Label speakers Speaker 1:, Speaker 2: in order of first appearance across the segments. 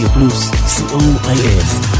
Speaker 1: רדיו פלוס, co.il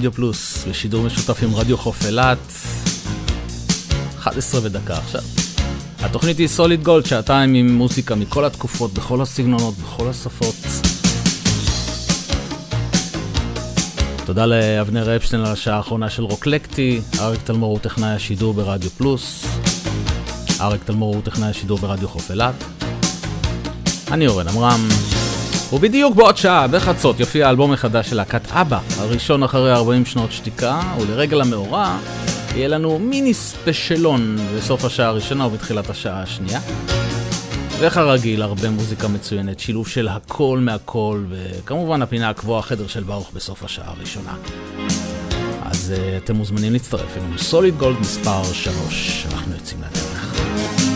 Speaker 2: רדיו פלוס, בשידור משותף עם רדיו חוף אילת. 11 ודקה עכשיו. התוכנית היא סוליד גולד, שעתיים עם מוזיקה מכל התקופות, בכל הסגנונות, בכל השפות. תודה לאבנר אפשטיין על השעה האחרונה של רוקלקטי, אריק תלמור הוא טכנאי השידור ברדיו פלוס, אריק תלמור הוא טכנאי השידור ברדיו חוף אילת. אני אורן עמרם. ובדיוק בעוד שעה, בחצות, יופיע האלבום החדש של להקת אבא, הראשון אחרי 40 שנות שתיקה, ולרגל המאורע, יהיה לנו מיני ספשלון בסוף השעה הראשונה ובתחילת השעה השנייה. וכרגיל, הרבה מוזיקה מצוינת, שילוב של הכל מהכל, וכמובן הפינה הקבועה, החדר של ברוך בסוף השעה הראשונה. אז uh, אתם מוזמנים להצטרף אלינו, סוליד גולד מספר 3, אנחנו יוצאים לדרך.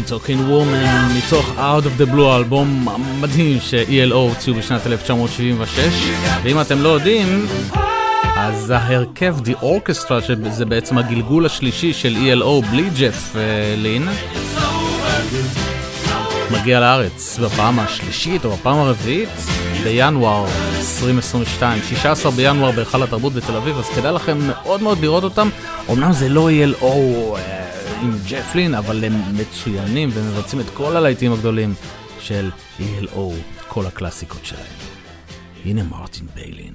Speaker 3: Sweet Talking Woman מתוך Out of the Blue, האלבום המדהים ש-ELO הוציאו בשנת 1976 ואם אתם לא יודעים אז ההרכב The Orchestra שזה בעצם הגלגול השלישי של ELO בלי ג'ף אה, לין מגיע לארץ בפעם השלישית או בפעם הרביעית בינואר 2022, 16 בינואר בהיכל התרבות בתל אביב, אז כדאי לכם מאוד מאוד לראות אותם. אמנם זה לא ELO עם ג'פלין, אבל הם מצוינים ומבצעים את כל הלהיטים הגדולים של ELO, כל הקלאסיקות שלהם. הנה מרטין ביילין.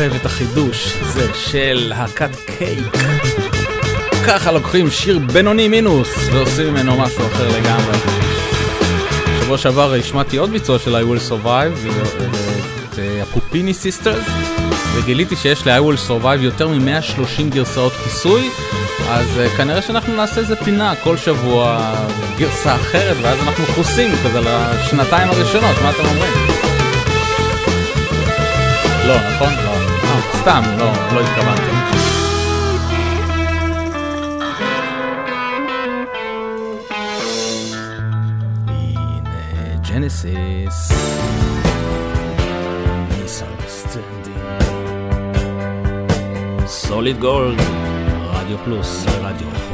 Speaker 2: אוהב את החידוש הזה של להקת קייק. ככה לוקחים שיר בינוני מינוס ועושים ממנו משהו אחר לגמרי. שבוע שעבר השמעתי עוד ביצוע של I will survive, את אה, הפופיני סיסטרס, וגיליתי שיש ל-I will survive יותר מ-130 גרסאות כיסוי, אז כנראה שאנחנו נעשה איזה פינה כל שבוע גרסה אחרת, ואז אנחנו חוסים כזה לשנתיים הראשונות, מה אתם אומרים? לא, נכון? Stam, no, Lloyd Cavante. Eh. Genesis. Misunderstanding. Solid Gold. Radio Plus,
Speaker 4: Radio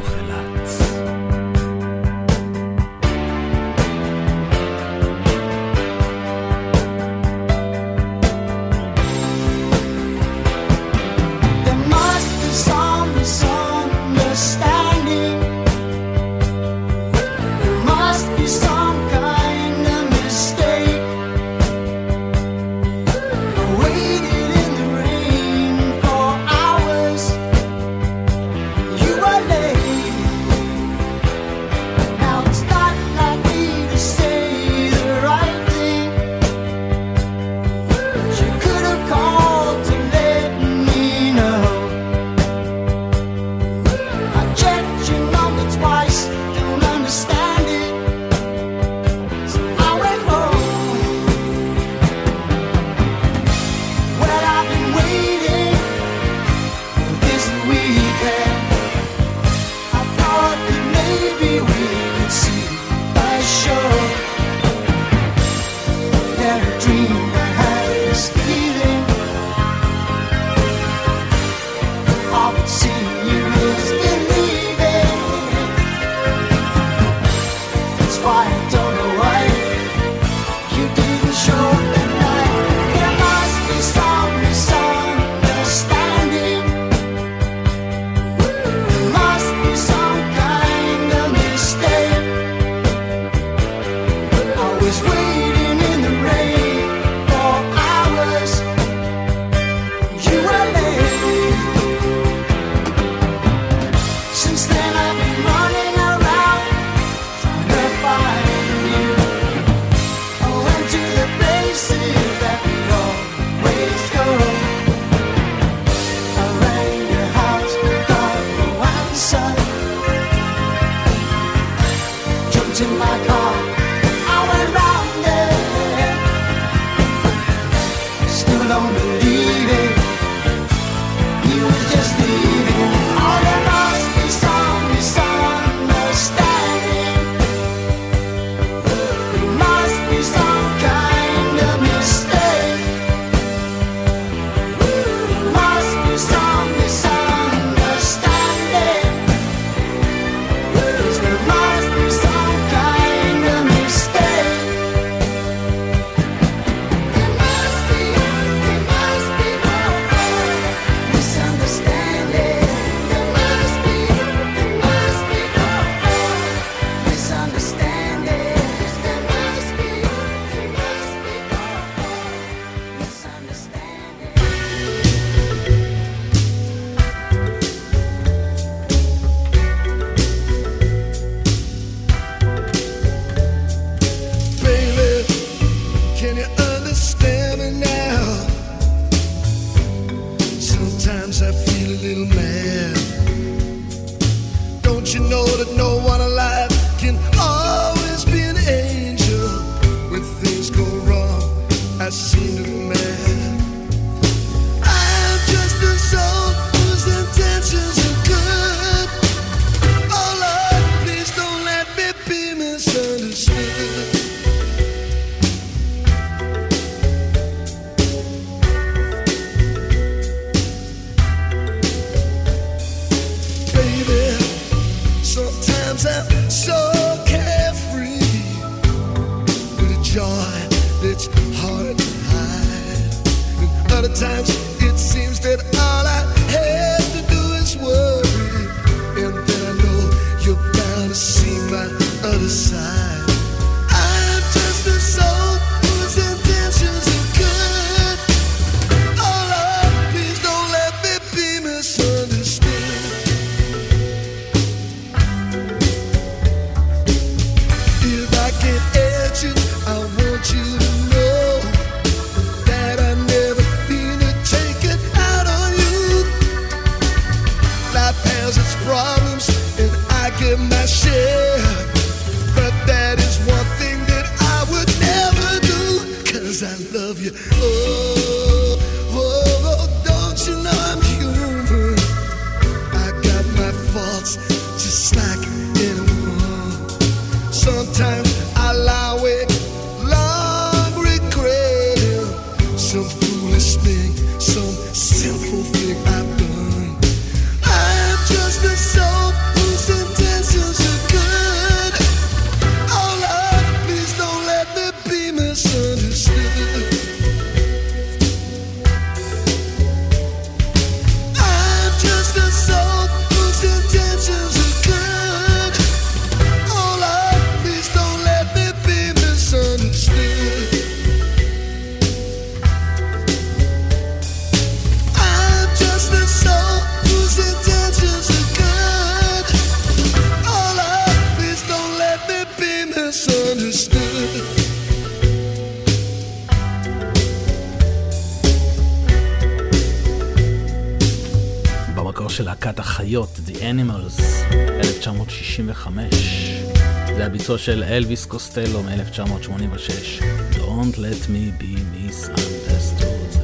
Speaker 4: של אלוויס קוסטלו מ-1986, Don't let me be misunderstood.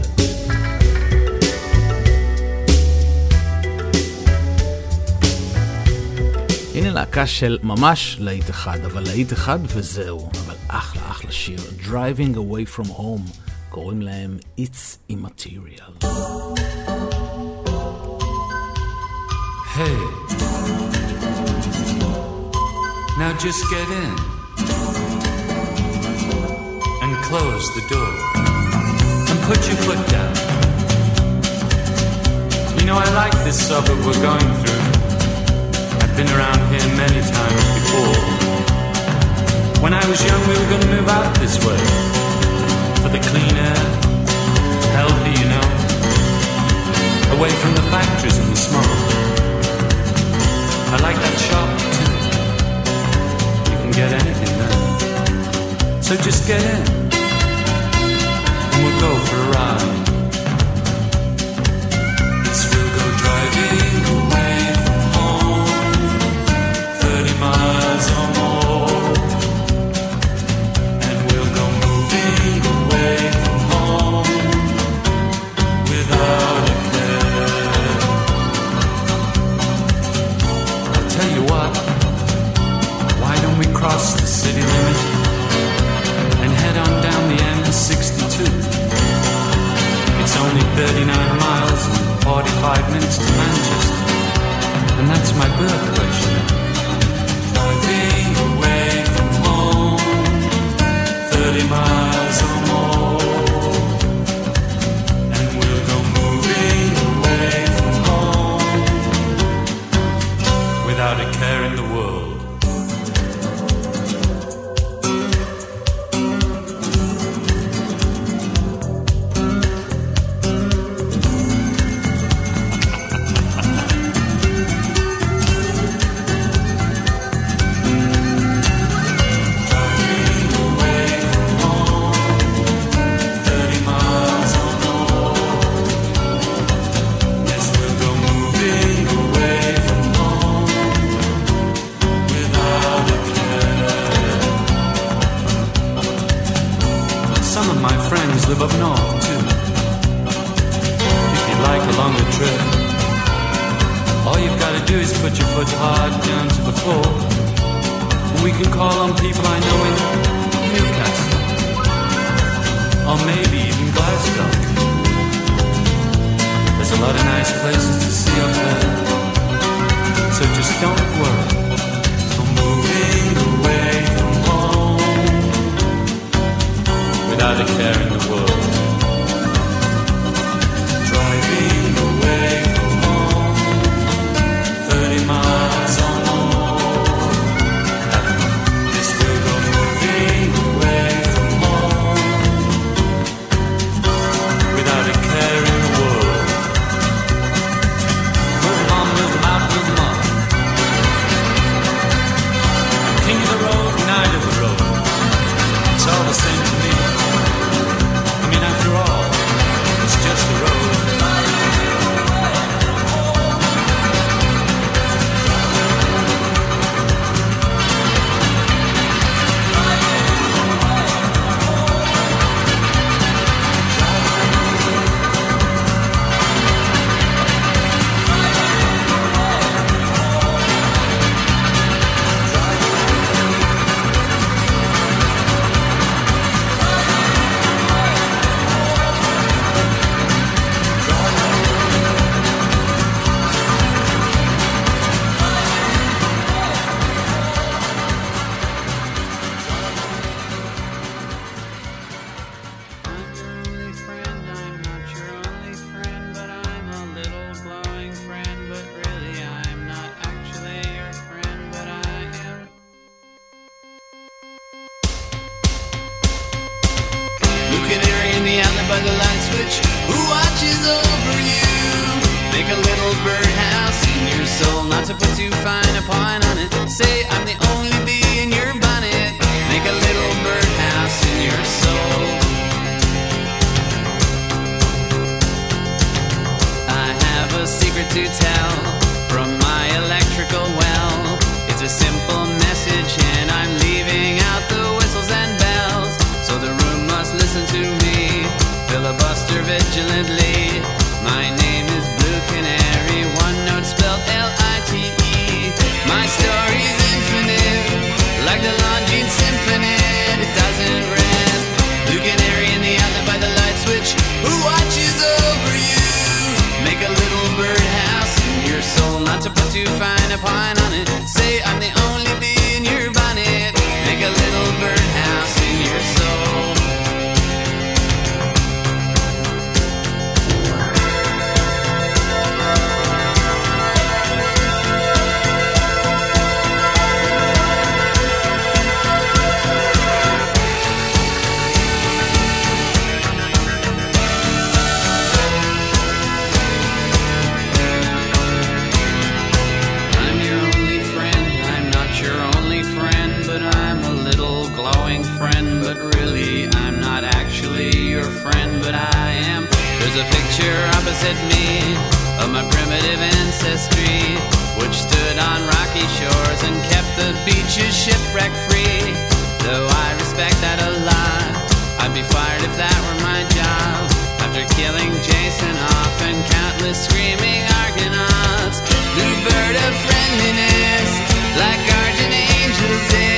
Speaker 4: הנה להקה של ממש להיט אחד, אבל להיט אחד וזהו. אבל אחלה אחלה שיר, Driving Away From Home, קוראים להם It's
Speaker 5: just get in and close the door and put your foot down. You know, I like this suburb we're going through. I've been around here many times before. When I was young, we were going to move out this way for the clean air, healthy, you know, away from the factories and the smoke. I like that shop get anything done. So just get in, and we'll go for a ride. Yes, we'll go driving five minutes to Manchester, and that's my birthplace, you know. Driving away from home, 30 miles or more, and we'll go moving away from home without a care in the world. put your foot hard down to the floor. We can call on people I know in Newcastle, or maybe even Glasgow. There's a lot of nice places to see up there, so just don't worry. I'm moving away from home without a care in the world.
Speaker 6: You tell. to find a pine on it. at me of my primitive ancestry, which stood on rocky shores and kept the beaches shipwreck free. Though I respect that a lot, I'd be fired if that were my job. After killing Jason off and countless screaming Argonauts, new bird of friendliness, like guardian angels.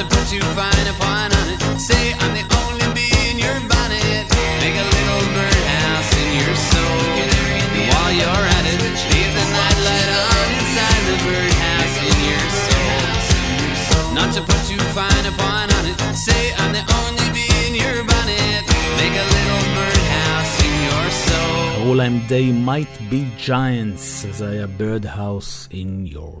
Speaker 6: to put you fine upon it, Say I'm the only bee in your bonnet. Make a little birdhouse in your soul. And while you're at it, leave the nightlight on inside the birdhouse in your soul. Not to put you fine upon it, Say I'm the only bee in your bonnet. Make a little birdhouse in your soul.
Speaker 2: קראו להם They Might Be Giants, זה היה Birdhouse in Your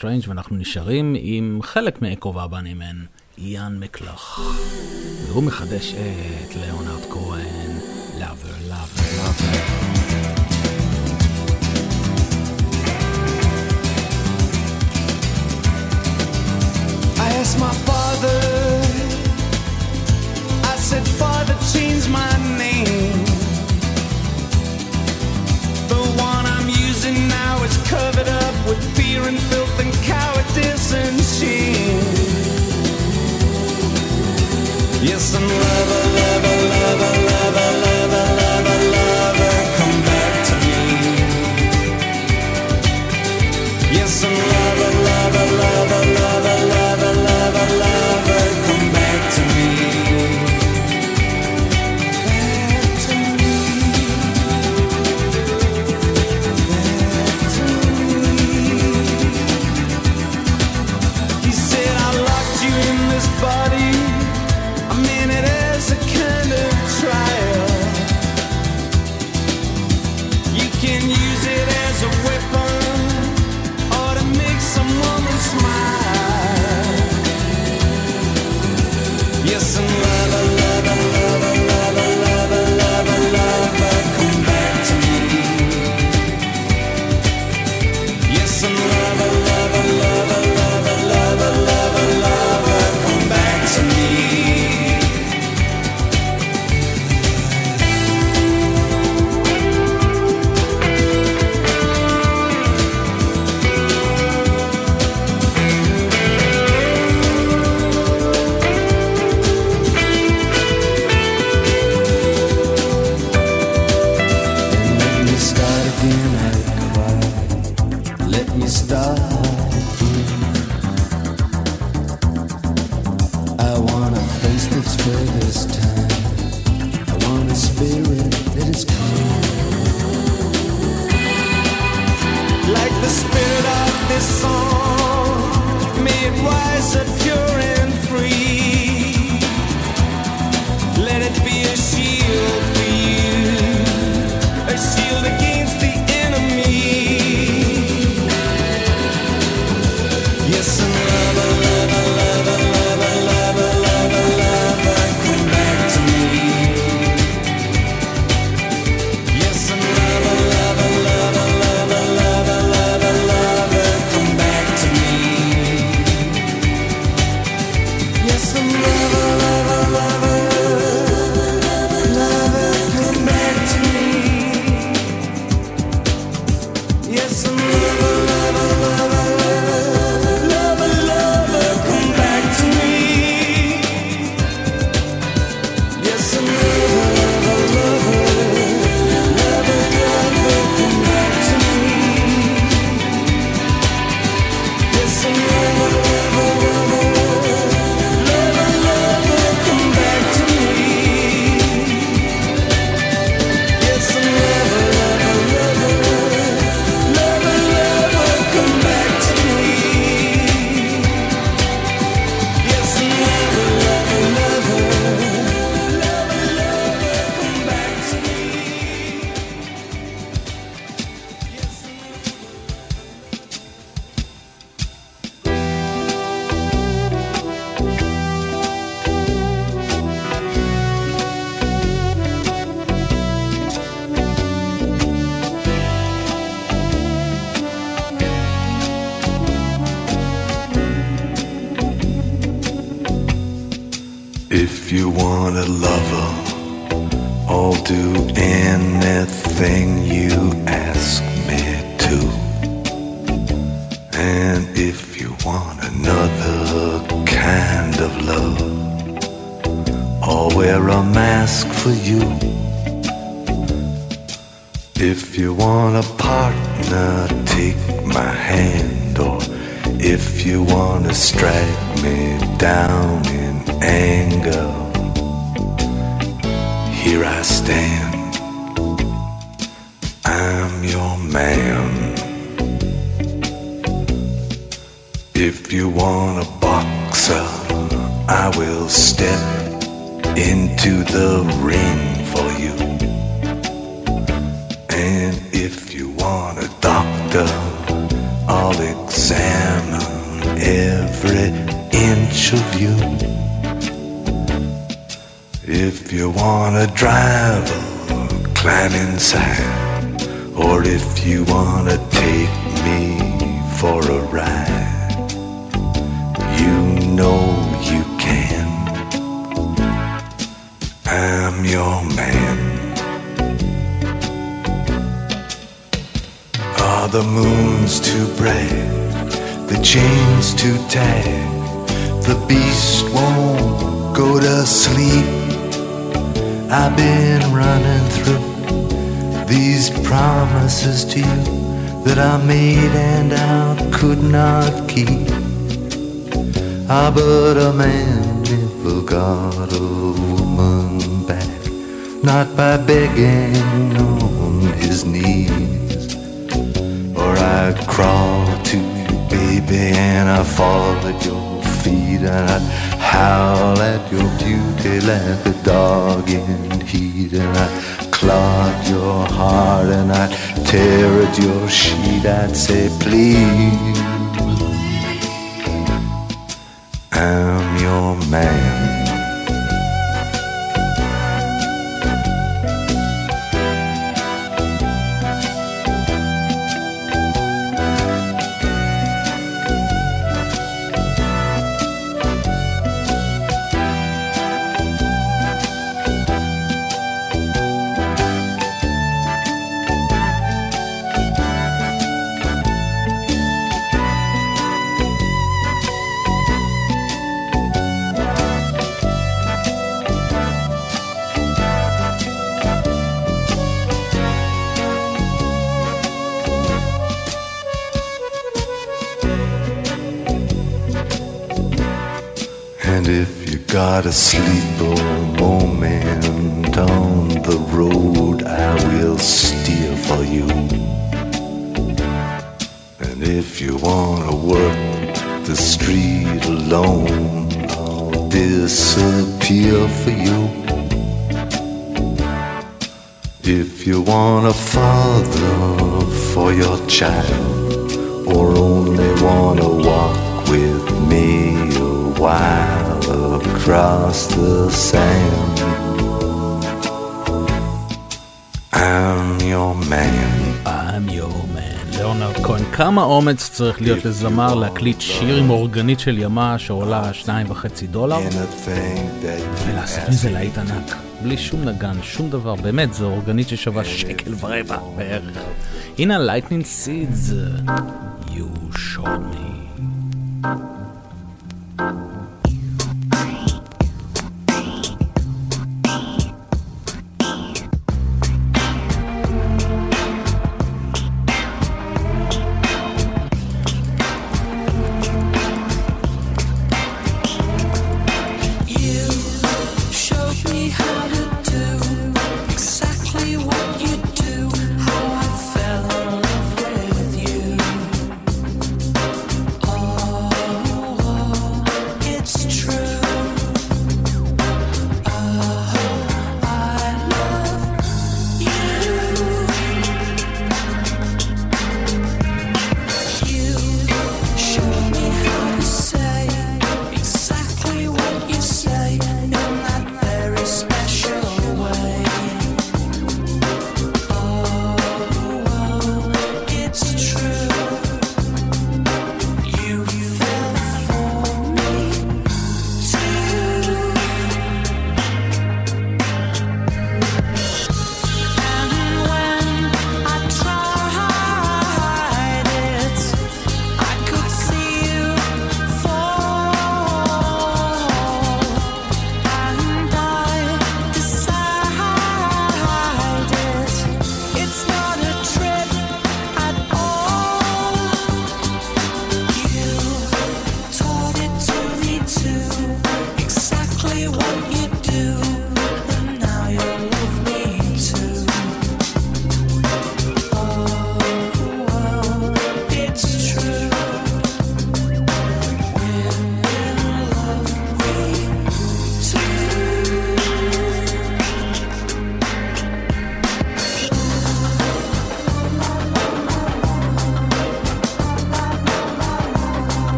Speaker 2: סטרנג' ואנחנו נשארים עם חלק מאקו ואבני מן, איאן מקלח. והוא מחדש את ליאונרד כהן, לאבר, לאבר, לאבר.
Speaker 7: I
Speaker 8: will step into the ring for you. And if you want a doctor, I'll examine every inch of you. If you want a driver, climb inside. Or if you want to take me for a ride, you know I'm your man. Are the moons too bright? The chains too tight? The beast won't go to sleep. I've been running through these promises to you that I made and I could not keep. Ah, but a man never got a woman not by begging on his knees. Or I'd crawl to you, baby, and I'd fall at your feet, and I'd howl at your beauty like a dog in heat, and I'd clog your heart, and I'd tear at your sheet. I'd say, please, I'm your man.
Speaker 2: כמה אומץ צריך להיות לזמר להקליט שיר עם אורגנית של ימה שעולה שניים וחצי דולר ולעשות מזה להיט ענק. בלי שום נגן, שום דבר, באמת, זו אורגנית ששווה שקל ורבע בערך. הנה lightning seeds, you showed me.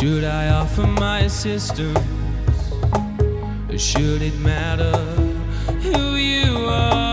Speaker 9: Should I offer my assistance? Should it matter who you are?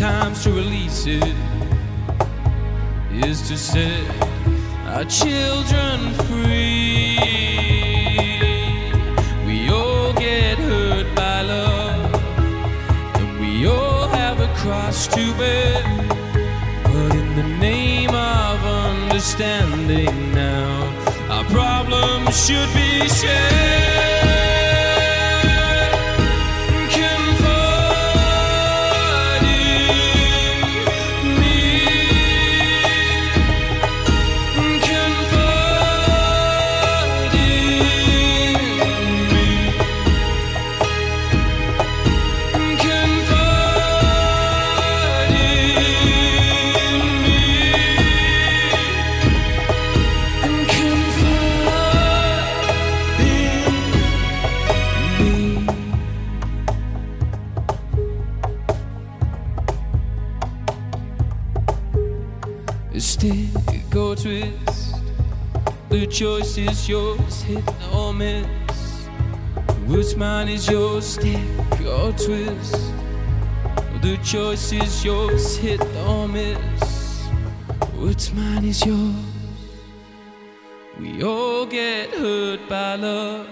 Speaker 9: Sometimes to release it is to set our children free. We all get hurt by love, and we all have a cross to bear. But in the name of understanding now, our problems should be shared. Mine is yours, stick or twist? The choice is yours, hit or miss. Which mine is yours? We all get hurt by love,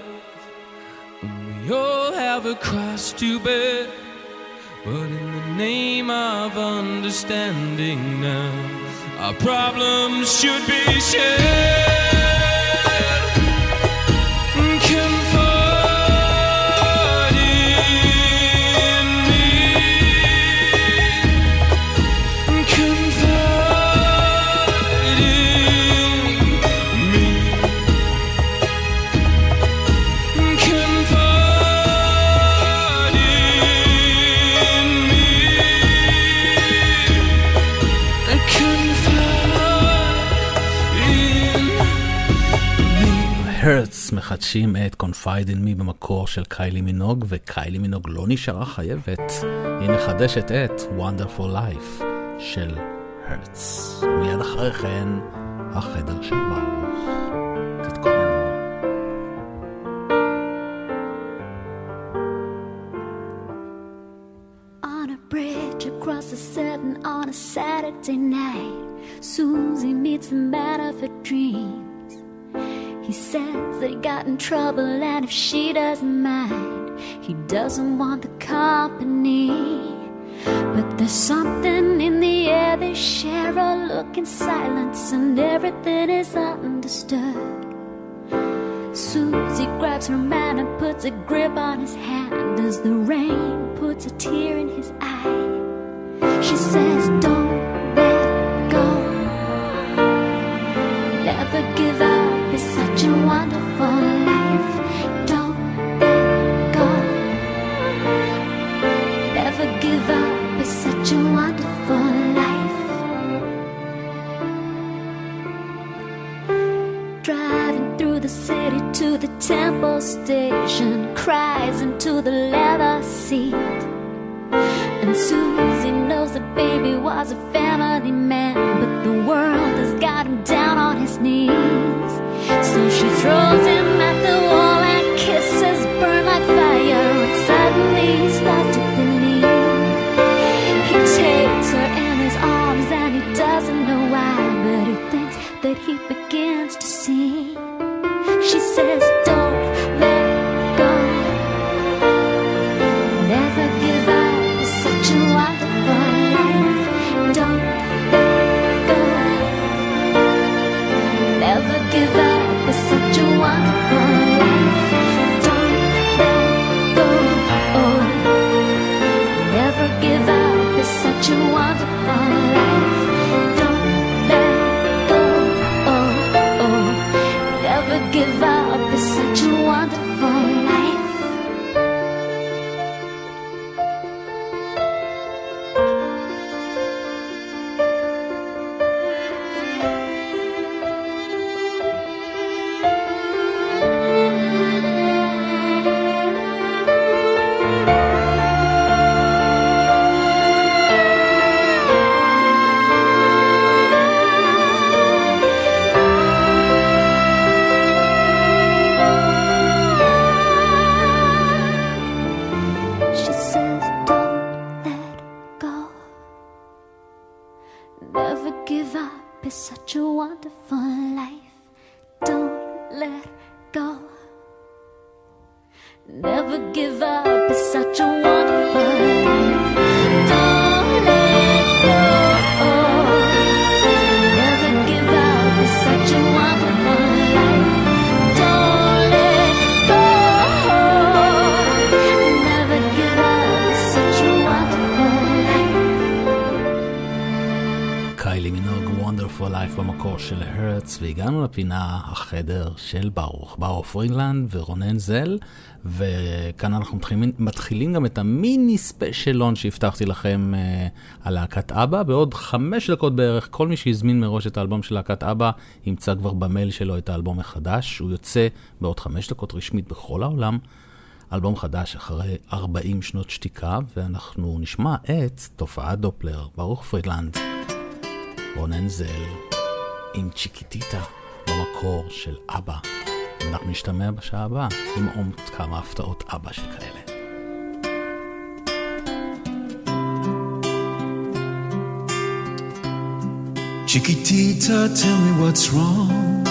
Speaker 9: we all have a cross to bear. But in the name of understanding now, our problems should be shared.
Speaker 2: מחדשים את Confide in Me במקור של קיילי מינוג, וקיילי מינוג לא נשארה חייבת. היא מחדשת את Wonderful Life של הרץ. מיד אחרי כן, החדר של ברוך.
Speaker 10: Got in trouble, and if she doesn't mind, he doesn't want the company. But there's something in the air, they share a look in silence, and everything is understood. Susie grabs her man and puts a grip on his hand as the rain puts a tear in his eye. She says, Don't temple station, cries into the leather seat. And Susie knows the baby was a family man, but the world has got him down on his knees. So she throws him at the wall and kisses burn like fire. And suddenly he starts to believe. He takes her in his arms and he doesn't know why, but he thinks that he begins to see. She says,
Speaker 2: של ברוך, ברוך פרינלנד ורונן זל, וכאן אנחנו מתחילים, מתחילים גם את המיני ספיישלון שהבטחתי לכם uh, על להקת אבא. בעוד חמש דקות בערך, כל מי שהזמין מראש את האלבום של להקת אבא, ימצא כבר במייל שלו את האלבום החדש. הוא יוצא בעוד חמש דקות רשמית בכל העולם. אלבום חדש אחרי 40 שנות שתיקה, ואנחנו נשמע את תופעת דופלר, ברוך פרידלנד, רונן זל, עם צ'יקיטיטה במקור של אבא. אנחנו נשתמע בשעה הבאה עם עוד כמה הפתעות אבא שכאלה.
Speaker 11: Chiquitita, tell me what's wrong.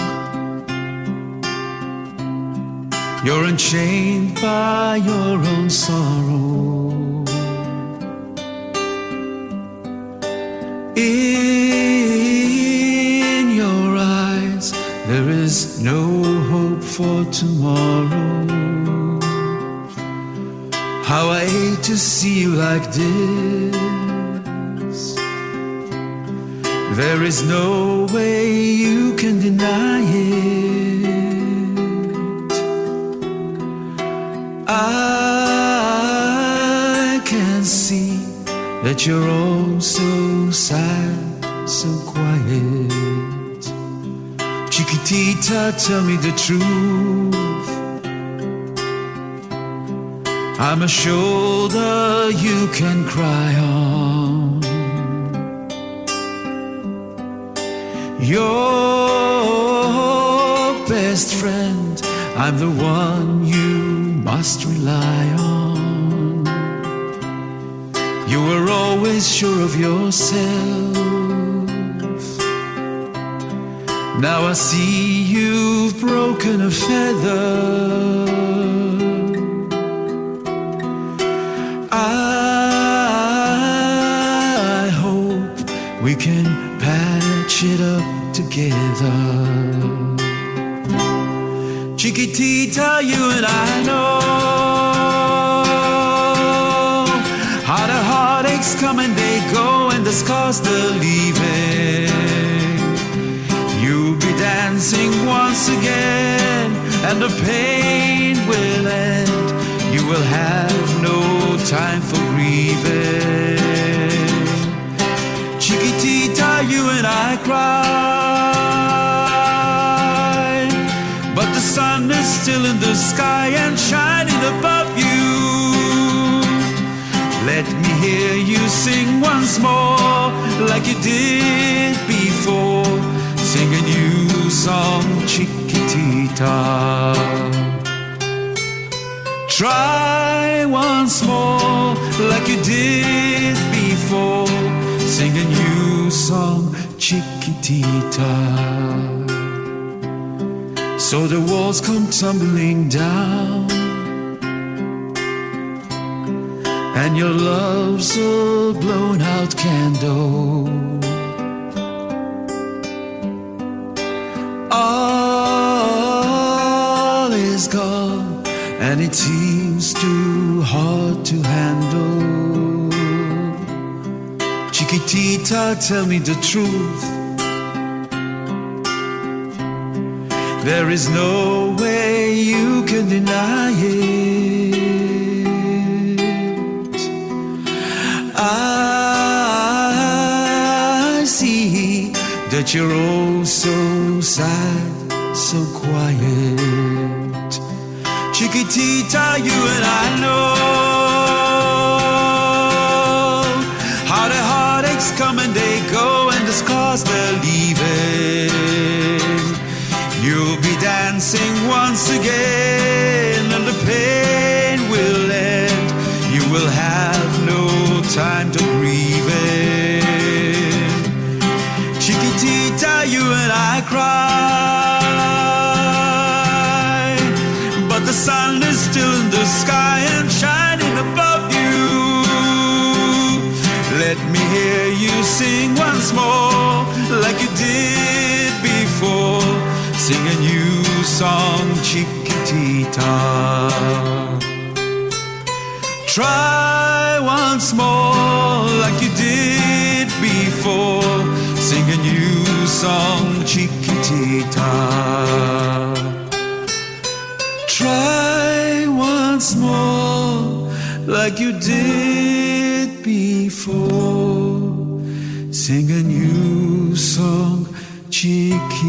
Speaker 11: You're unchained by your own sorrow. In there is no hope for tomorrow. How I hate to see you like this. There is no way you can deny it. I can see that you're all so sad, so quiet. Chiquitita, tell me the truth. I'm a shoulder you can cry on. Your best friend, I'm the one you must rely on. You were always sure of yourself. Now I see you've broken a feather. I hope we can patch it up together. Chiquitita, you and I know how the heartaches come and they go, and the scars they're leaving. Dancing once again, and the pain will end. You will have no time for grieving. Chiquitita, you and I cry. But the sun is still in the sky and shining above you. Let me hear you sing once more, like you did before. Sing a new song, Chiquitita. Try once more, like you did before. Sing a new song, Chiquitita. So the walls come tumbling down, and your love's a blown out candle. And it seems too hard to handle. Chiquitita, tell me the truth. There is no way you can deny it. I see that you're all so sad, so quiet. Chiquitita, you and I know how the heartaches come and they go, and the scars they're leaving. You'll be dancing once again, and the pain will end. You will have no time to grieve it. Chiquitita, you and I cry, sky and shining above you. Let me hear you sing once more, like you did before. Sing a new song, Chiquitita. Try once more, like you did before. Sing a new song, Chiquitita. Try more, like you did before. Sing a new song, Chiquitita.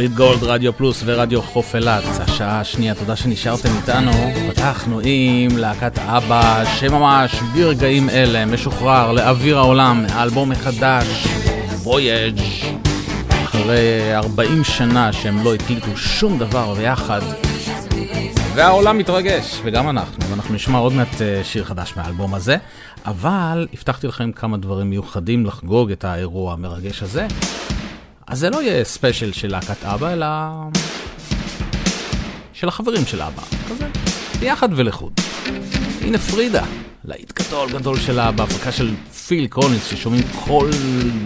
Speaker 12: סוליד גולד, רדיו פלוס ורדיו חוף אילת. השעה השנייה, תודה שנשארתם איתנו. פתחנו עם להקת אבא, שממש ברגעים אלה משוחרר לאוויר העולם, האלבום מחדש, וויג'. אחרי 40 שנה שהם לא הקליטו שום דבר ביחד. והעולם מתרגש, וגם אנחנו, ואנחנו נשמע עוד מעט אה, שיר חדש מהאלבום הזה, אבל הבטחתי לכם כמה דברים מיוחדים לחגוג את האירוע המרגש הזה. אז זה לא יהיה ספיישל של להקת אבא, אלא של החברים של אבא, כזה, ביחד ולחוד. הנה פרידה, להיט גדול גדול שלה בהפקה של פיל קולינס, ששומעים כל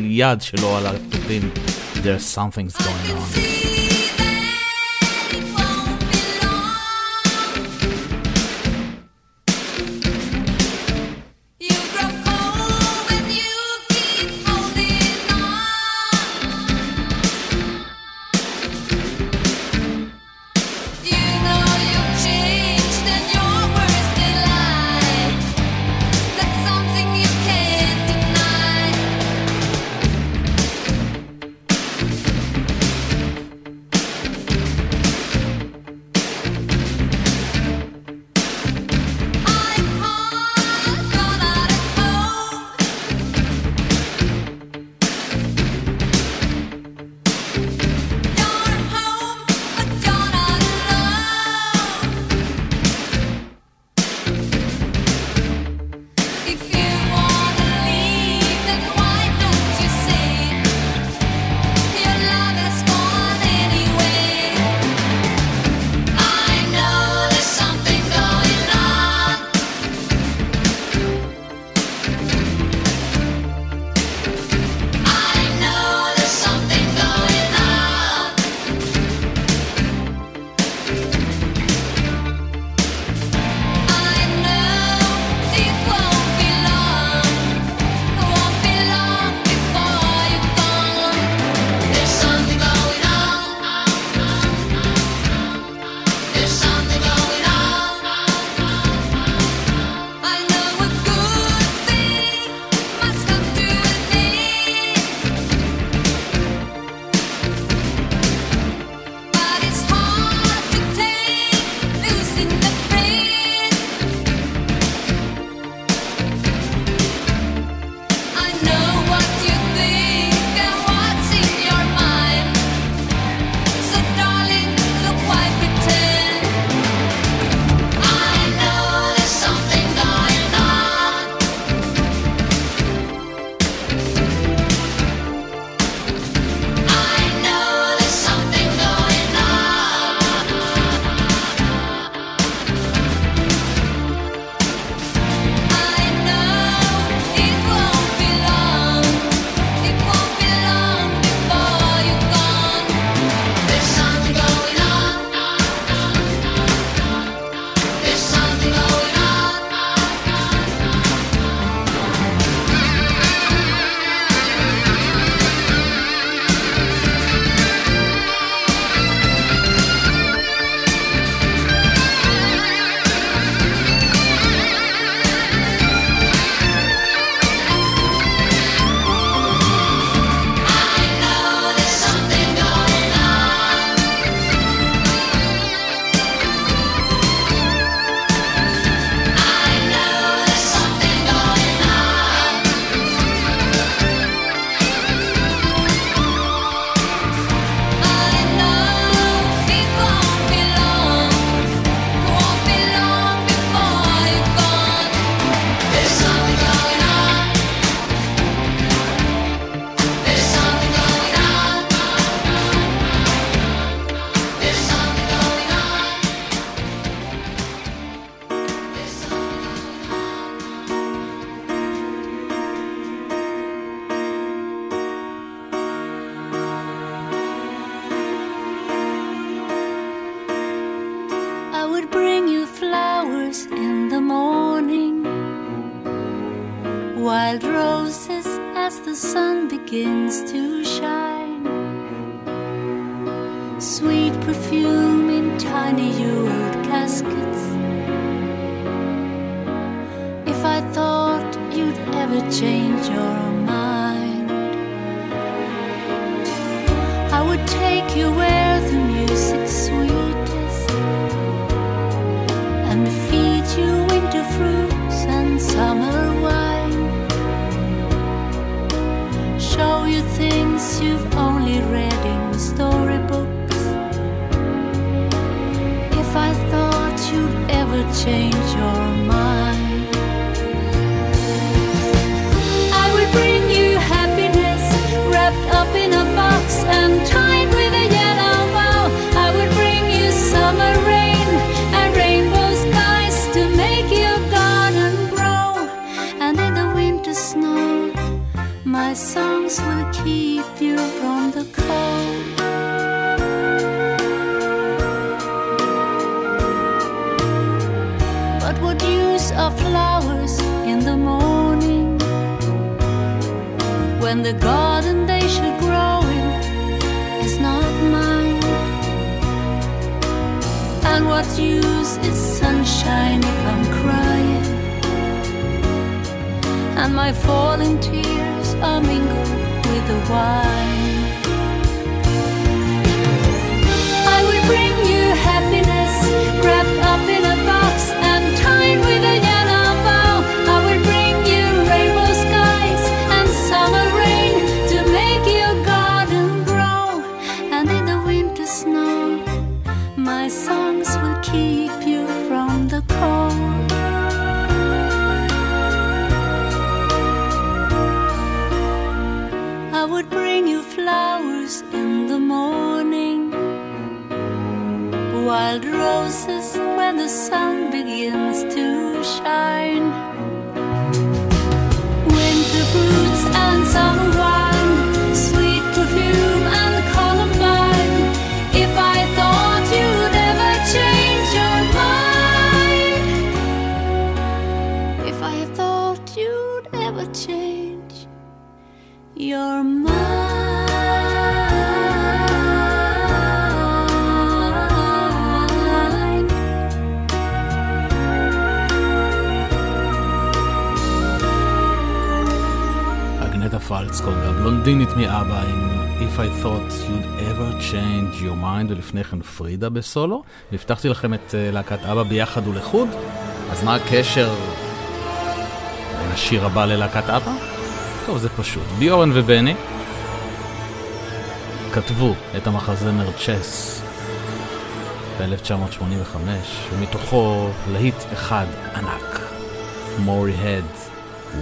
Speaker 12: יד שלו על הטובים. There's something's going on.
Speaker 13: Begins to shine, sweet perfume in tiny jeweled caskets. If I thought you'd ever change your I
Speaker 12: fall in tears, I mingle with the wine.
Speaker 2: מאבא עם If I thought you'd ever change your mind, ולפני כן פרידה בסולו. והבטחתי לכם את אה, להקת אבא ביחד ולחוד, אז מה הקשר בין השיר הבא ללהקת אבא? טוב, זה פשוט. ביורן ובני כתבו את המחזמר צ'ס ב-1985, ומתוכו להיט אחד ענק, מורי הד,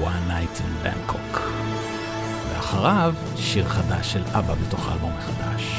Speaker 2: One Night in Bangkok. ואחריו, שיר חדש של אבא בתוך האלבום החדש.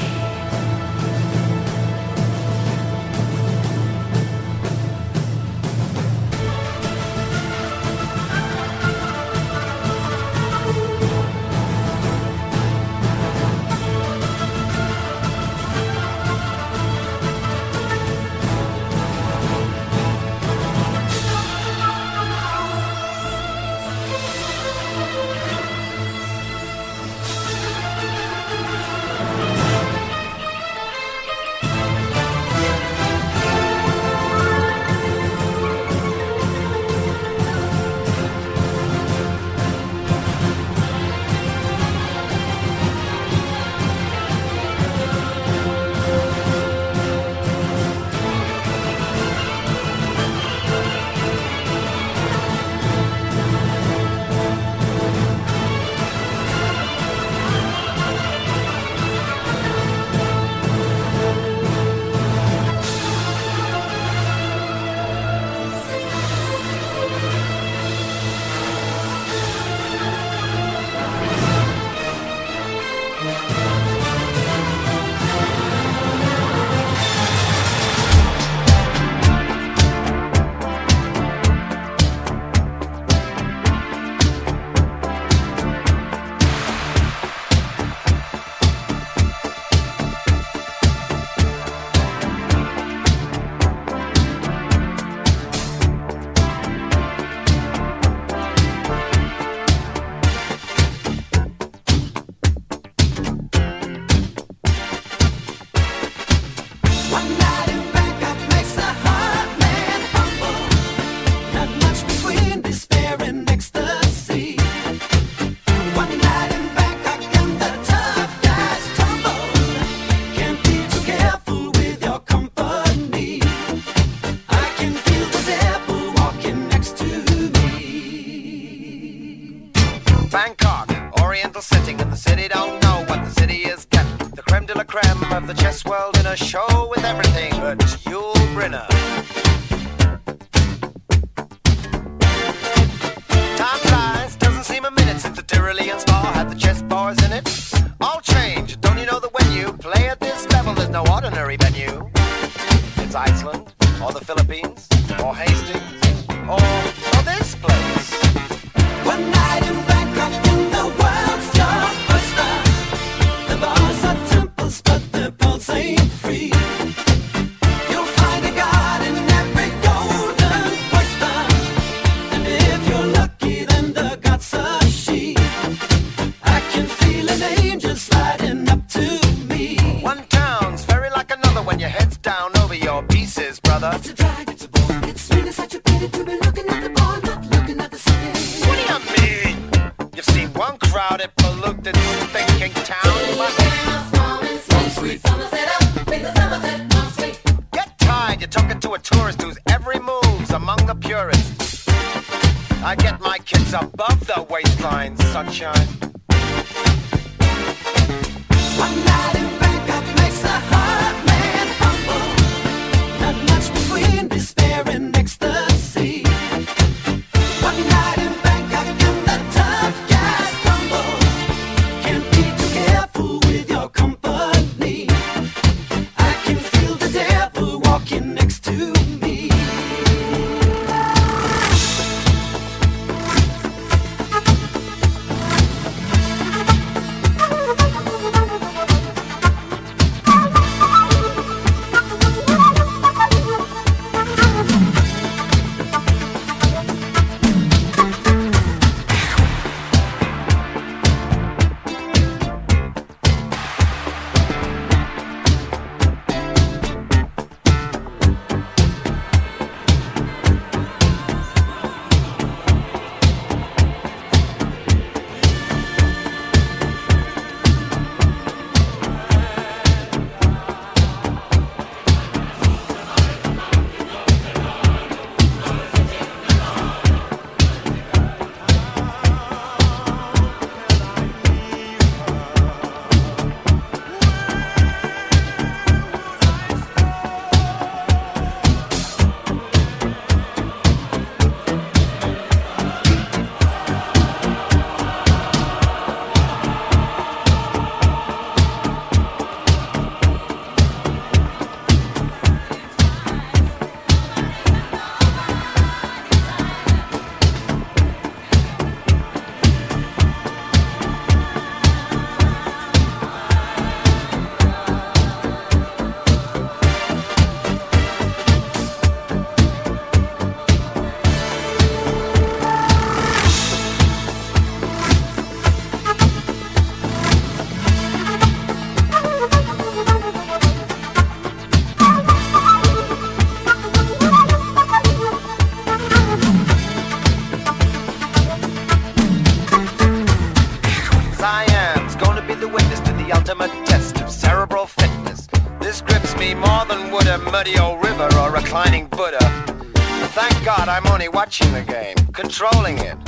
Speaker 14: controlling it.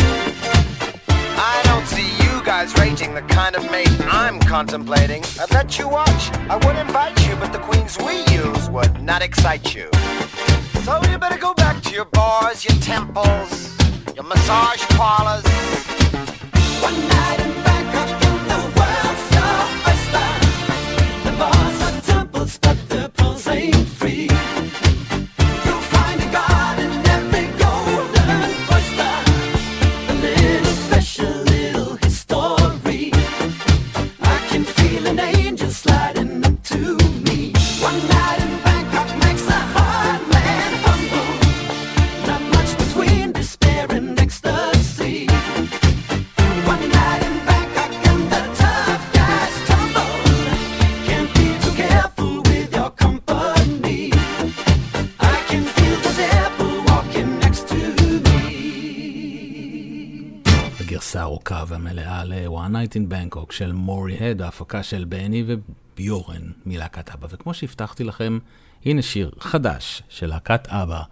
Speaker 14: I don't see you guys rating the kind of mate I'm contemplating.
Speaker 2: רוק של מורי הד, ההפקה של בני וביורן מלהקת אבא. וכמו שהבטחתי לכם, הנה שיר חדש של להקת אבא,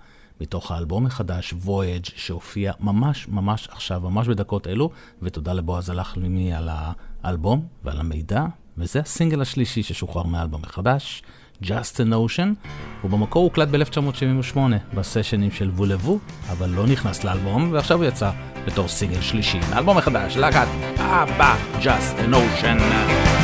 Speaker 12: מתוך האלבום החדש Voyage, שהופיע ממש ממש עכשיו, ממש בדקות אלו, ותודה לבועז הלחמי על האלבום ועל המידע, וזה הסינגל השלישי ששוחרר מהאלבום החדש. Just an Ocean, ובמקור הוקלט ב-1978 בסשנים של וולבו, אבל לא נכנס לאלבום, ועכשיו הוא יצא בתור סינגל שלישי. האלבום החדש, להקת אבא, Just an Ocean.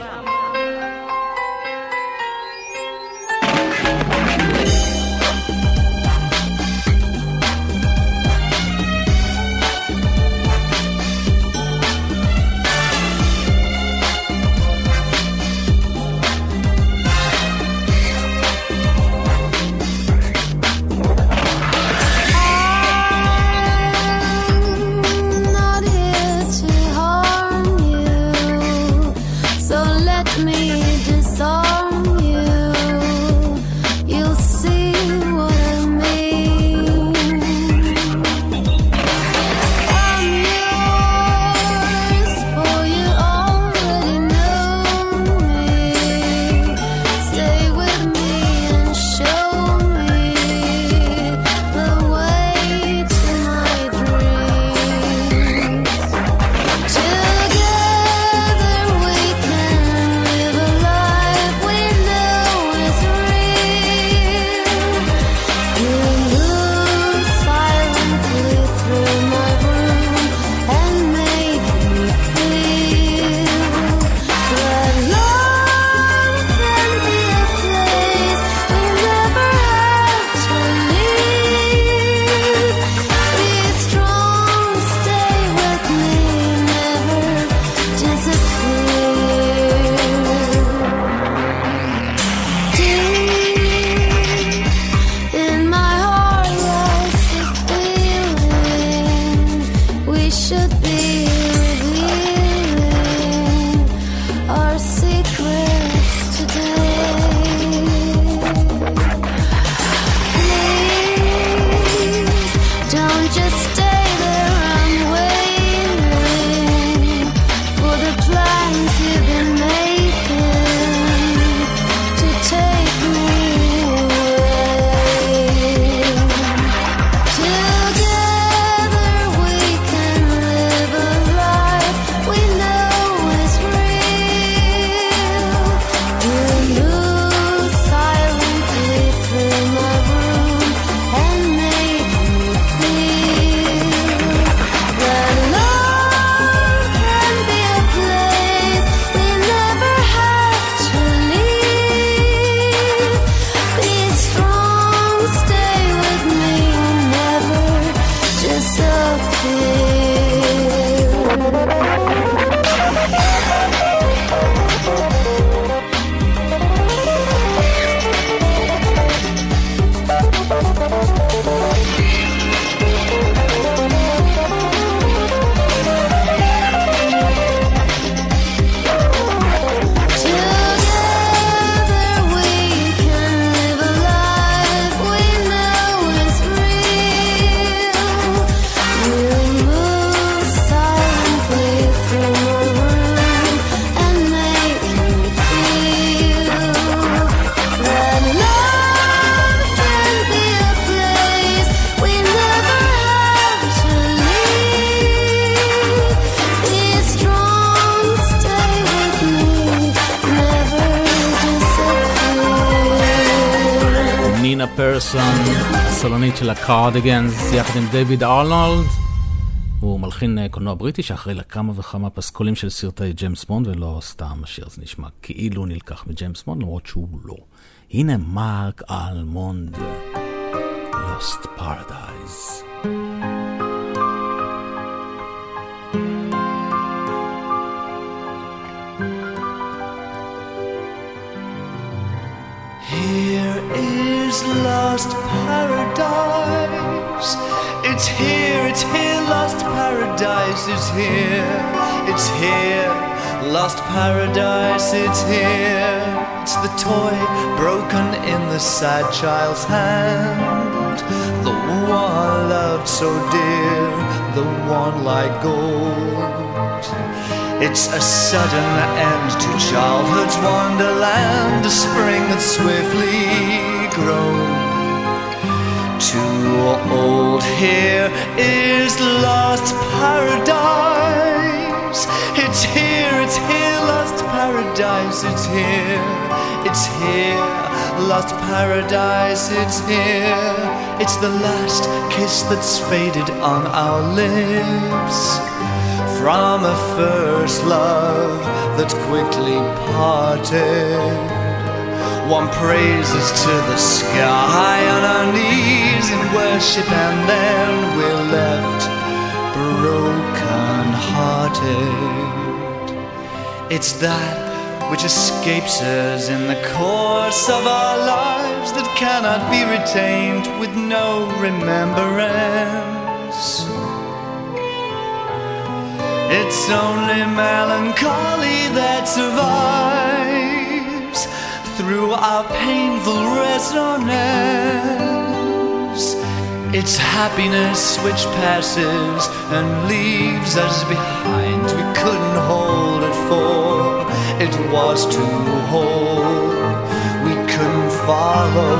Speaker 2: של הקרדיגנס, יחד עם דיוויד ארנולד. הוא מלחין אה, קולנוע בריטי שאחראי לכמה וכמה פסקולים של סרטי ג'יימס בונד, ולא סתם השיר הזה נשמע כאילו נלקח מג'יימס בונד, למרות שהוא לא. הנה מרק אלמונד, Lost Paradise.
Speaker 11: Lost paradise. It's here, it's here, lost paradise is here. It's here, lost paradise, it's here. It's the toy broken in the sad child's hand. The one I loved so dear, the one like gold. It's a sudden end to childhood's wonderland, a spring that swiftly grown. Too old here is lost paradise. It's here, it's here, lost paradise, it's here. It's here, lost paradise, it's here. It's the last kiss that's faded on our lips from a first love that quickly parted. One praises to the sky on our knees in worship, and then we're left broken hearted. It's that which escapes us in the course of our lives that cannot be retained with no remembrance. It's only melancholy that survives through our painful resonance. It's happiness which passes and leaves us behind. We couldn't hold it for it was too whole. We couldn't follow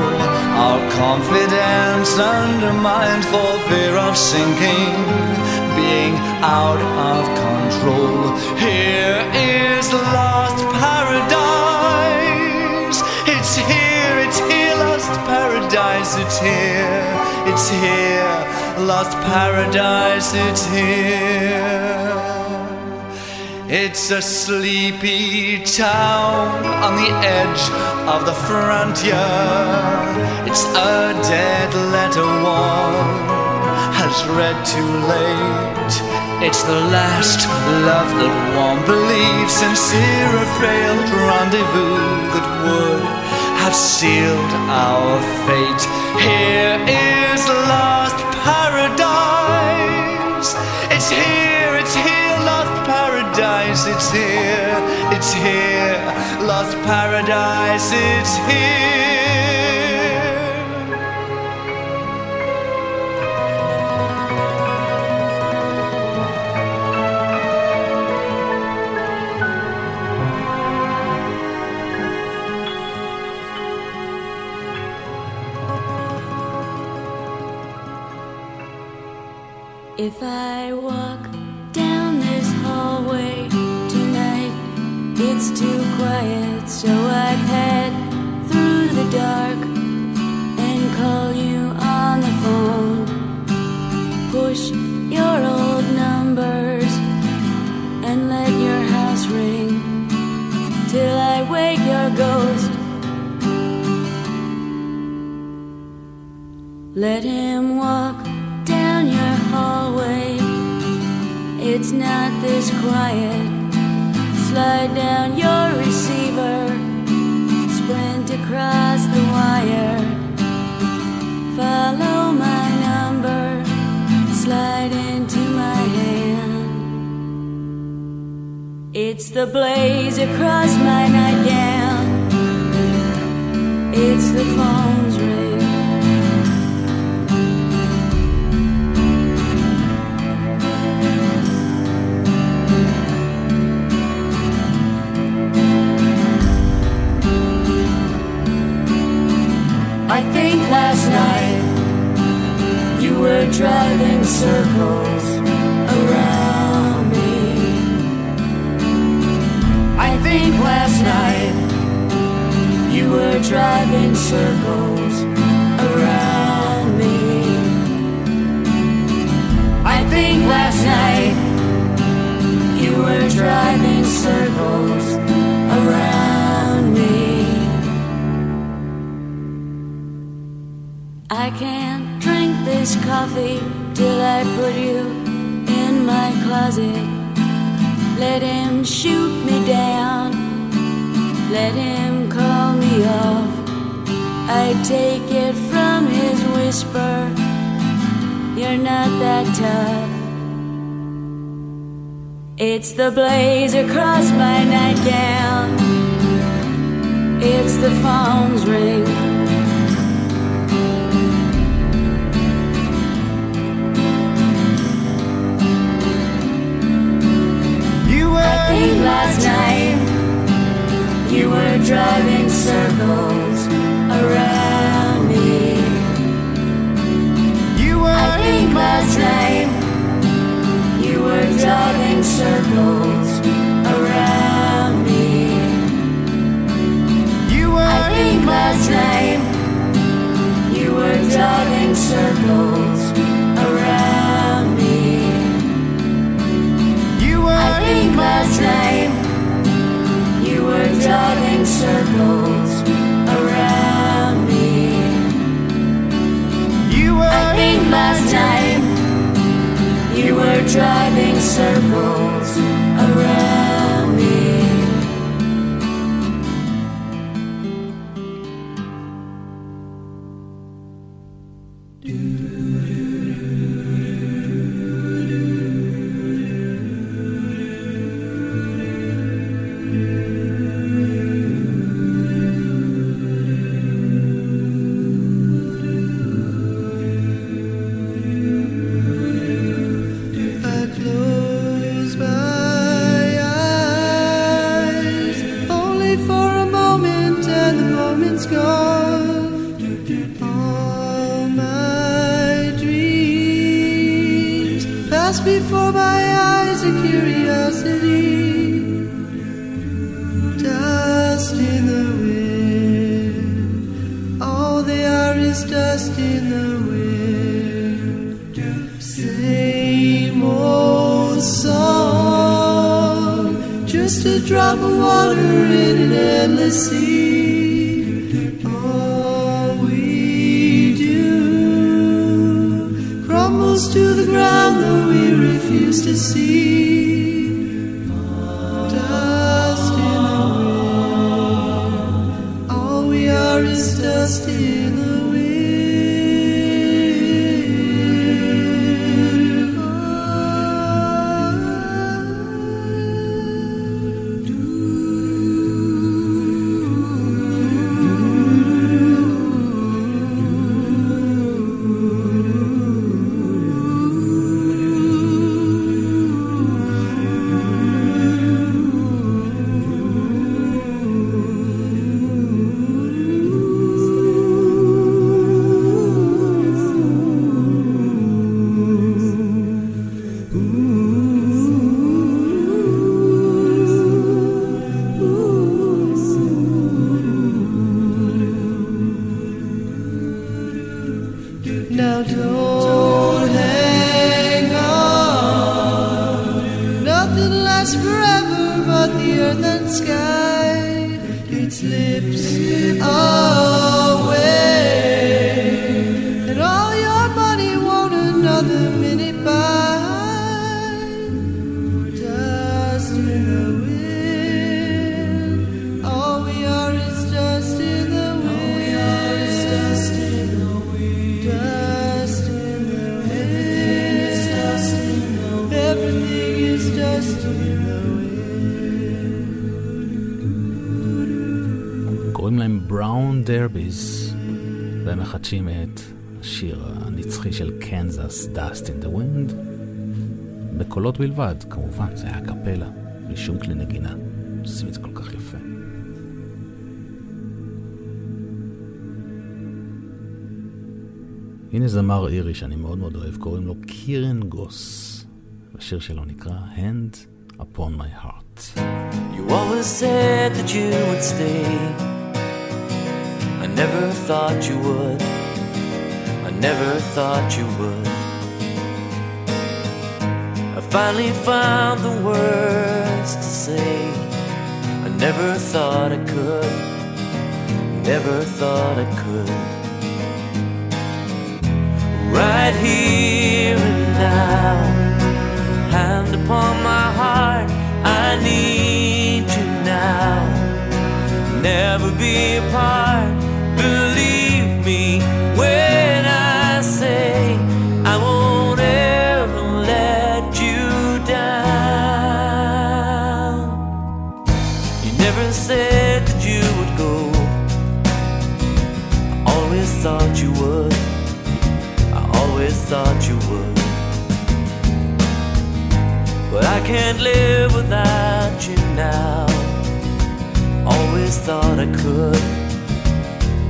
Speaker 11: our confidence undermined for fear of sinking, being out of control. Here is lost paradise. It's here, it's here, lost paradise. It's here. It's a sleepy town on the edge of the frontier. It's a dead letter one has read too late. It's the last love that one believes, sincere a failed rendezvous that would have sealed our fate. Here is lost paradise. It's here, it's here, lost paradise. It's here, it's here, lost paradise. It's here.
Speaker 12: If I walk down this hallway tonight, it's too quiet, so I'd head through the dark and call you on the phone. Push your old numbers and let your house ring till I wake your ghost. Let him walk It's not this quiet. Slide down your receiver, sprint across the wire. Follow my number, slide into my hand. It's the blaze across my nightgown. It's the phone's ring. Driving circles around me. I think last night you were driving circles around me. I think last night you were driving circles around me. I can't this coffee till I put you in my closet. Let him shoot me down, let him call me off. I take it from his whisper, you're not that tough. It's the blaze across my nightgown, it's the phone's ring. Last night you were driving circles around me.
Speaker 11: You were
Speaker 12: I think last night you were driving circles around me.
Speaker 11: You were
Speaker 12: I think last night you were driving circles
Speaker 11: You were
Speaker 12: I think last night you were driving circles around me.
Speaker 11: You were
Speaker 12: I think last night you were driving circles around
Speaker 2: קנזס, Dust in the Wind, בקולות בלבד, כמובן, זה היה קפלה, בלי שום כלי נגינה. עושים את זה כל כך יפה. הנה זמר אירי שאני מאוד מאוד אוהב, קוראים לו קירן גוס. השיר שלו נקרא Hand Upon My Heart.
Speaker 7: You always said that you would stay. I never thought you would. I never thought you would. Finally found the words to say. I never thought I could. Never thought I could. Right here and now hand upon my heart. I need you now. Never be apart. Can't live without you now. Always thought I could.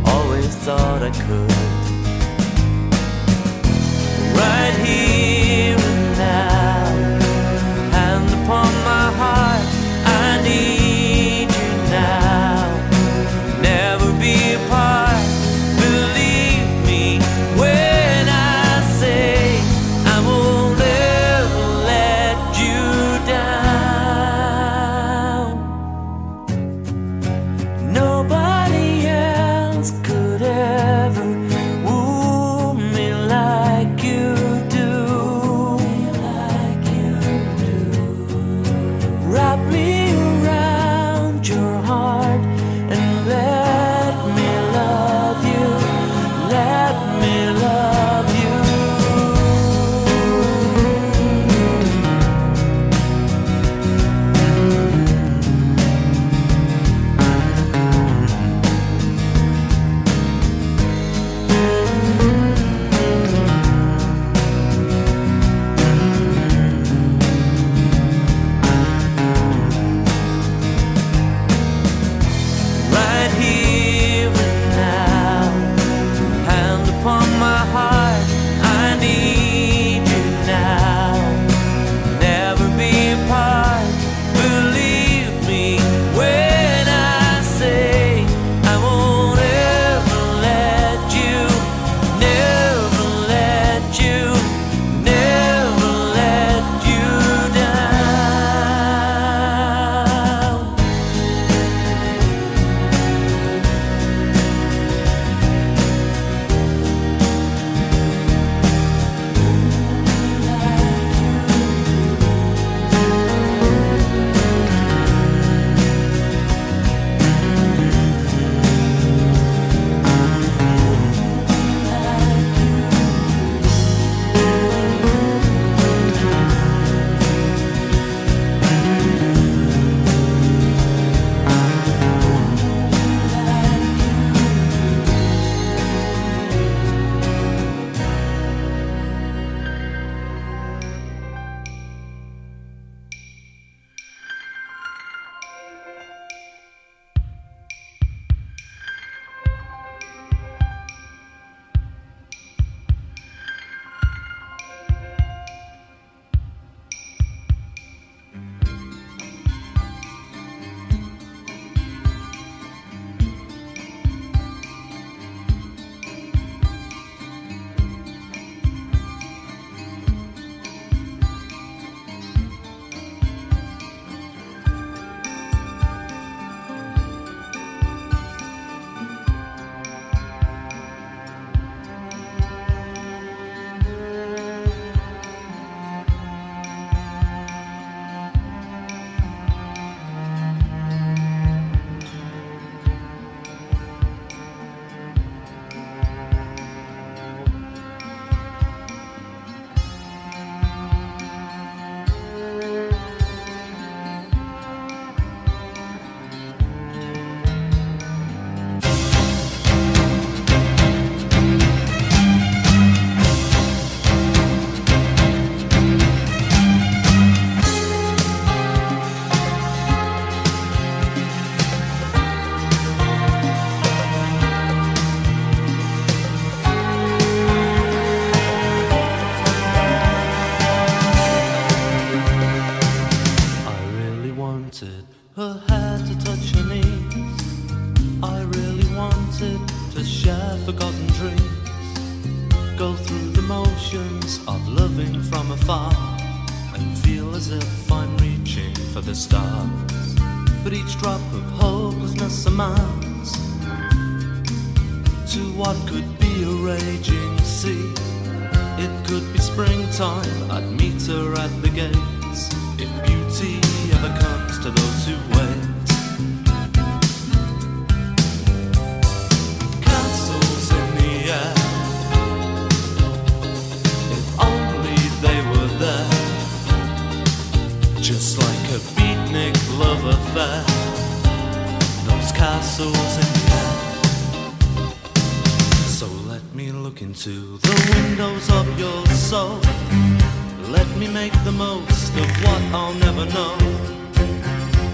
Speaker 7: Always thought I could.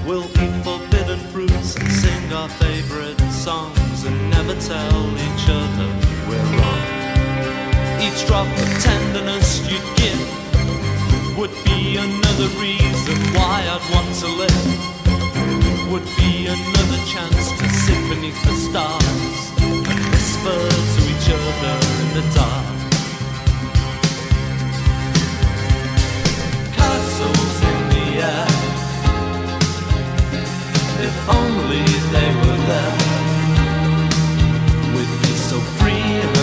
Speaker 7: We'll eat forbidden fruits and sing our favorite songs and never tell each other we're wrong. Each drop of tenderness you'd give would be another reason why I'd want to live. Would be another chance to sit beneath the stars and whisper to each other in the dark. only they were left. We'd be so free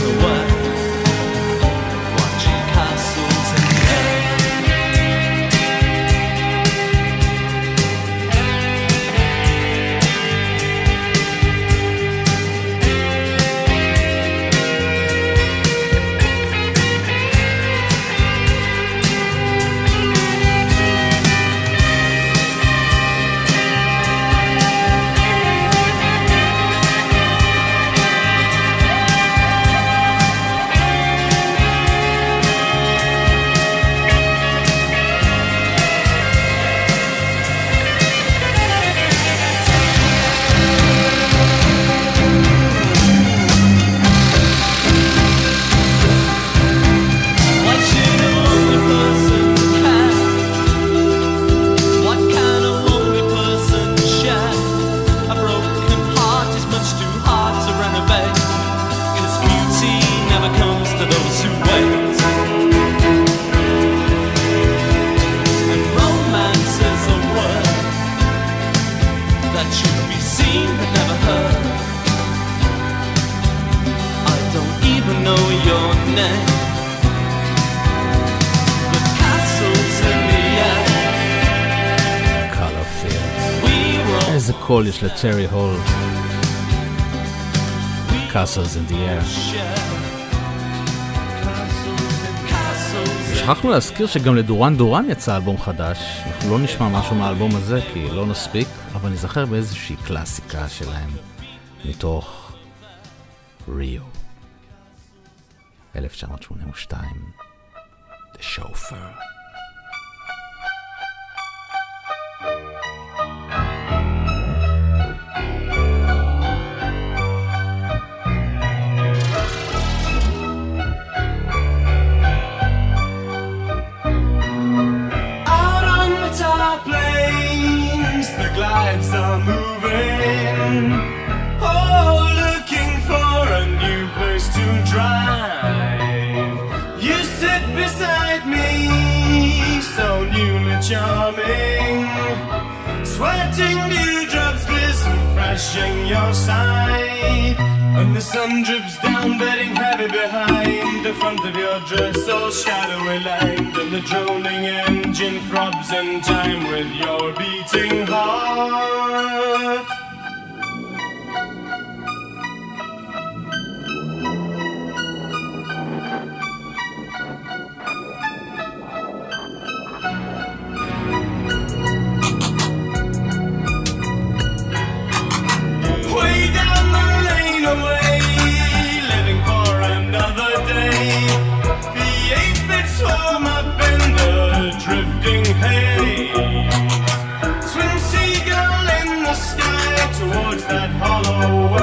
Speaker 15: החדש לצ'רי הול, Castles in the Air. שכחנו להזכיר שגם לדורן דורן יצא אלבום חדש, אנחנו לא נשמע משהו מהאלבום הזה כי לא נספיק, אבל נזכר באיזושהי קלאסיקה שלהם מתוך ריו. 1982, The Chauffeur.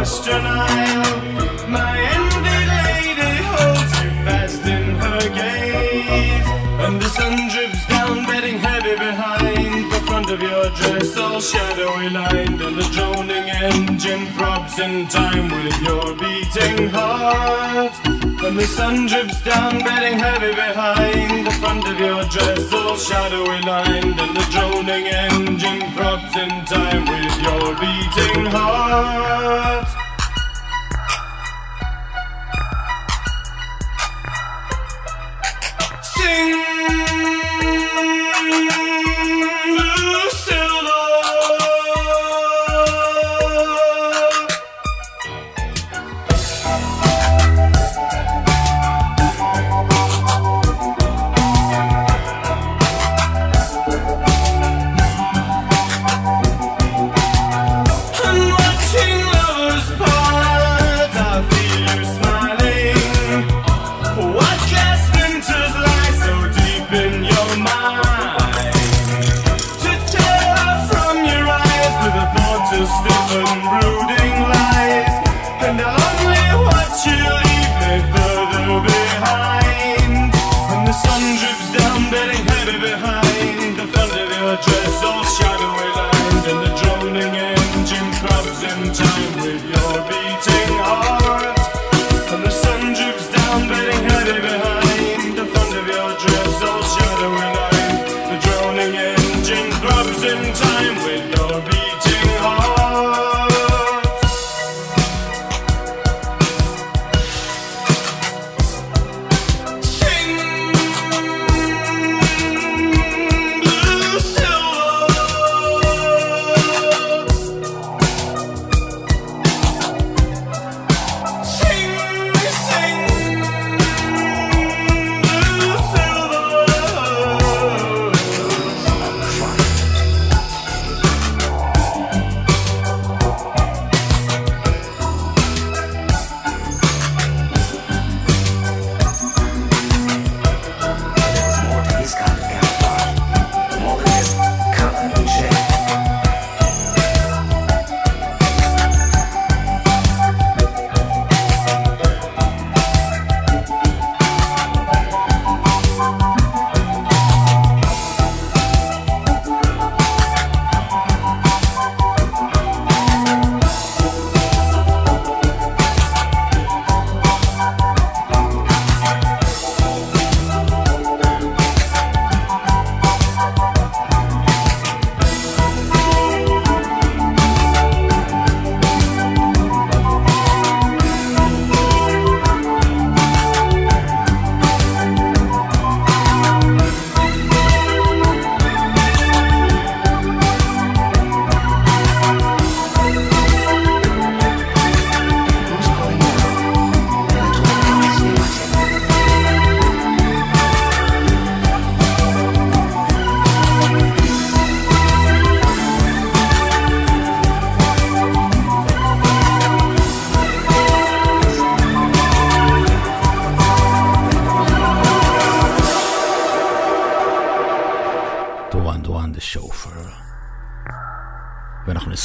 Speaker 16: Western Isle. My lady holds you fast in her gaze. And the sun drips down, heavy behind the front of your dress, all shadowy. And the droning engine throbs in time with your beating heart.
Speaker 15: And the sun drips down, bedding heavy behind the front of your dress all shadowy lined, and the droning engine throbs in time with your beating heart. Sing,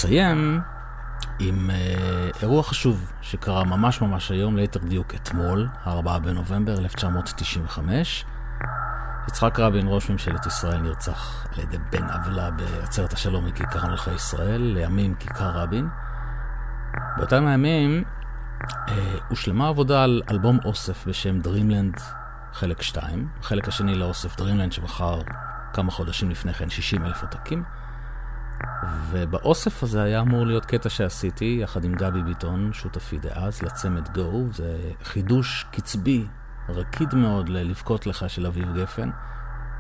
Speaker 2: נסיים עם אה, אירוע חשוב שקרה ממש ממש היום, ליתר דיוק אתמול, ה-4 בנובמבר 1995. יצחק רבין, ראש ממשלת ישראל, נרצח על ידי בן עוולה בעצרת השלום בכיכר מלכי ישראל, לימים כיכר רבין. באותם הימים אה, הושלמה עבודה על אלבום אוסף בשם Dreamland חלק 2, החלק השני לאוסף Dreamland שמכר כמה חודשים לפני כן 60 אלף עותקים. ובאוסף הזה היה אמור להיות קטע שעשיתי יחד עם גבי ביטון, שותפי דאז, לצמד גו, זה חידוש קצבי, רקיד מאוד ללבכות לך של אביב גפן,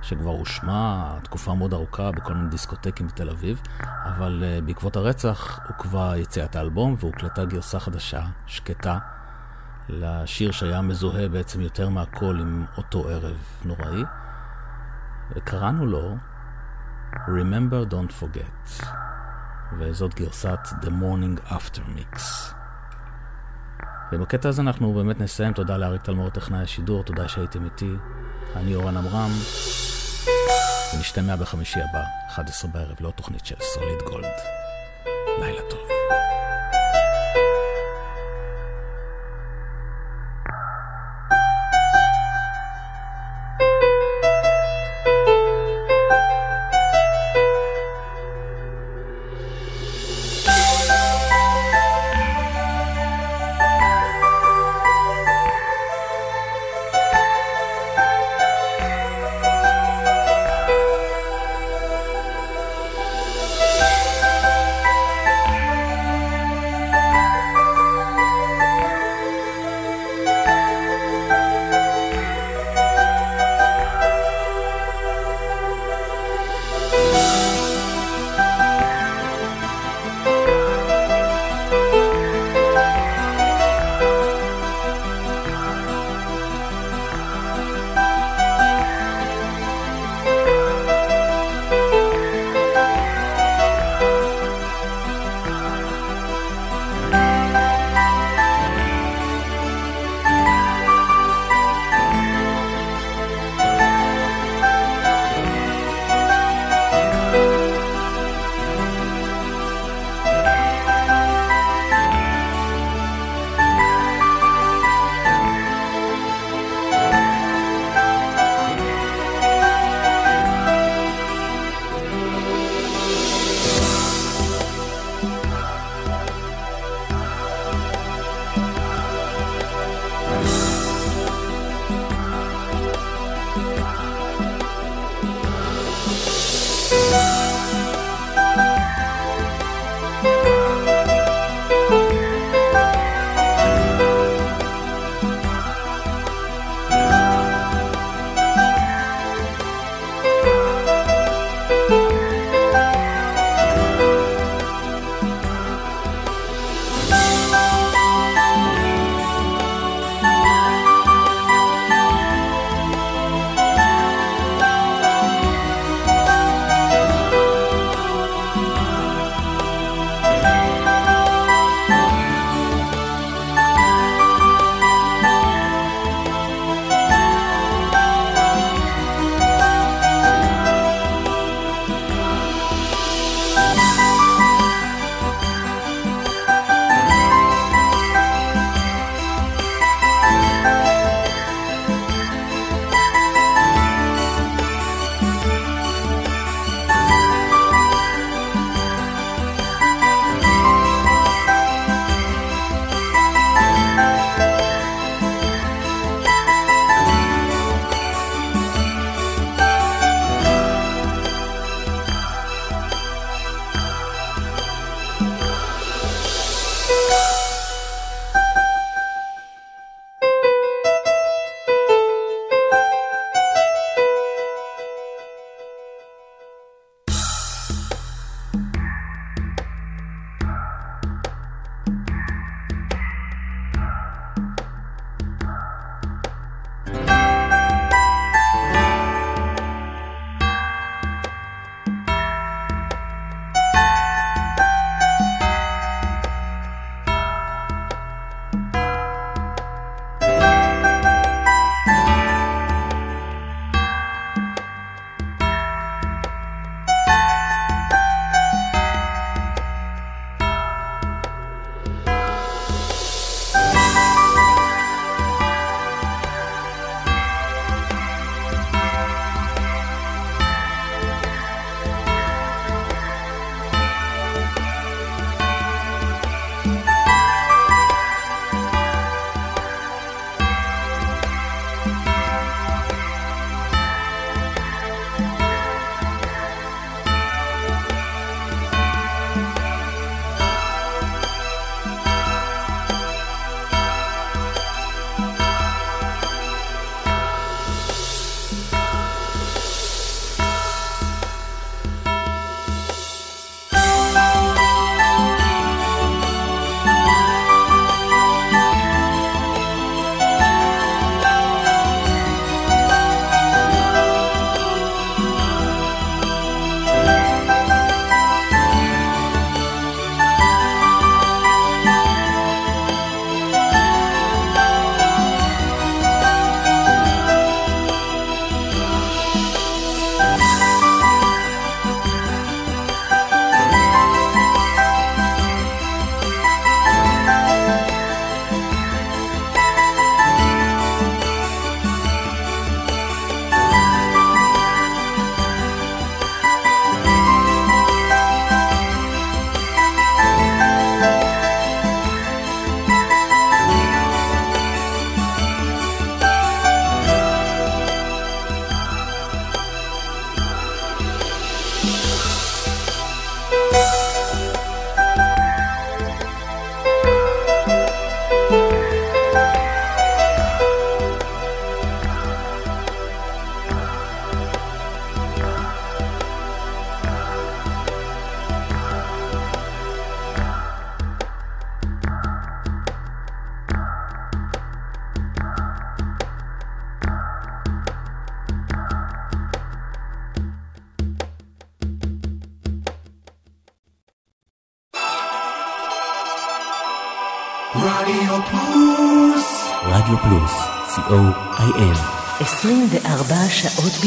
Speaker 2: שכבר הושמע תקופה מאוד ארוכה בכל מיני דיסקוטקים בתל אביב, אבל uh, בעקבות הרצח עוכבה יציאת האלבום והוקלטה גרסה חדשה, שקטה, לשיר שהיה מזוהה בעצם יותר מהכל עם אותו ערב נוראי, וקראנו לו Remember Don't Forget, וזאת גרסת The Morning After Mix. ובקטע הזה אנחנו באמת נסיים. תודה לאריק תלמור, טכנאי השידור, תודה שהייתם איתי. אני אורן עמרם, ונשתמע בחמישי הבא, 11 בערב, לעוד תוכנית של סוליד גולד. לילה טוב.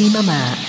Speaker 17: 妈妈。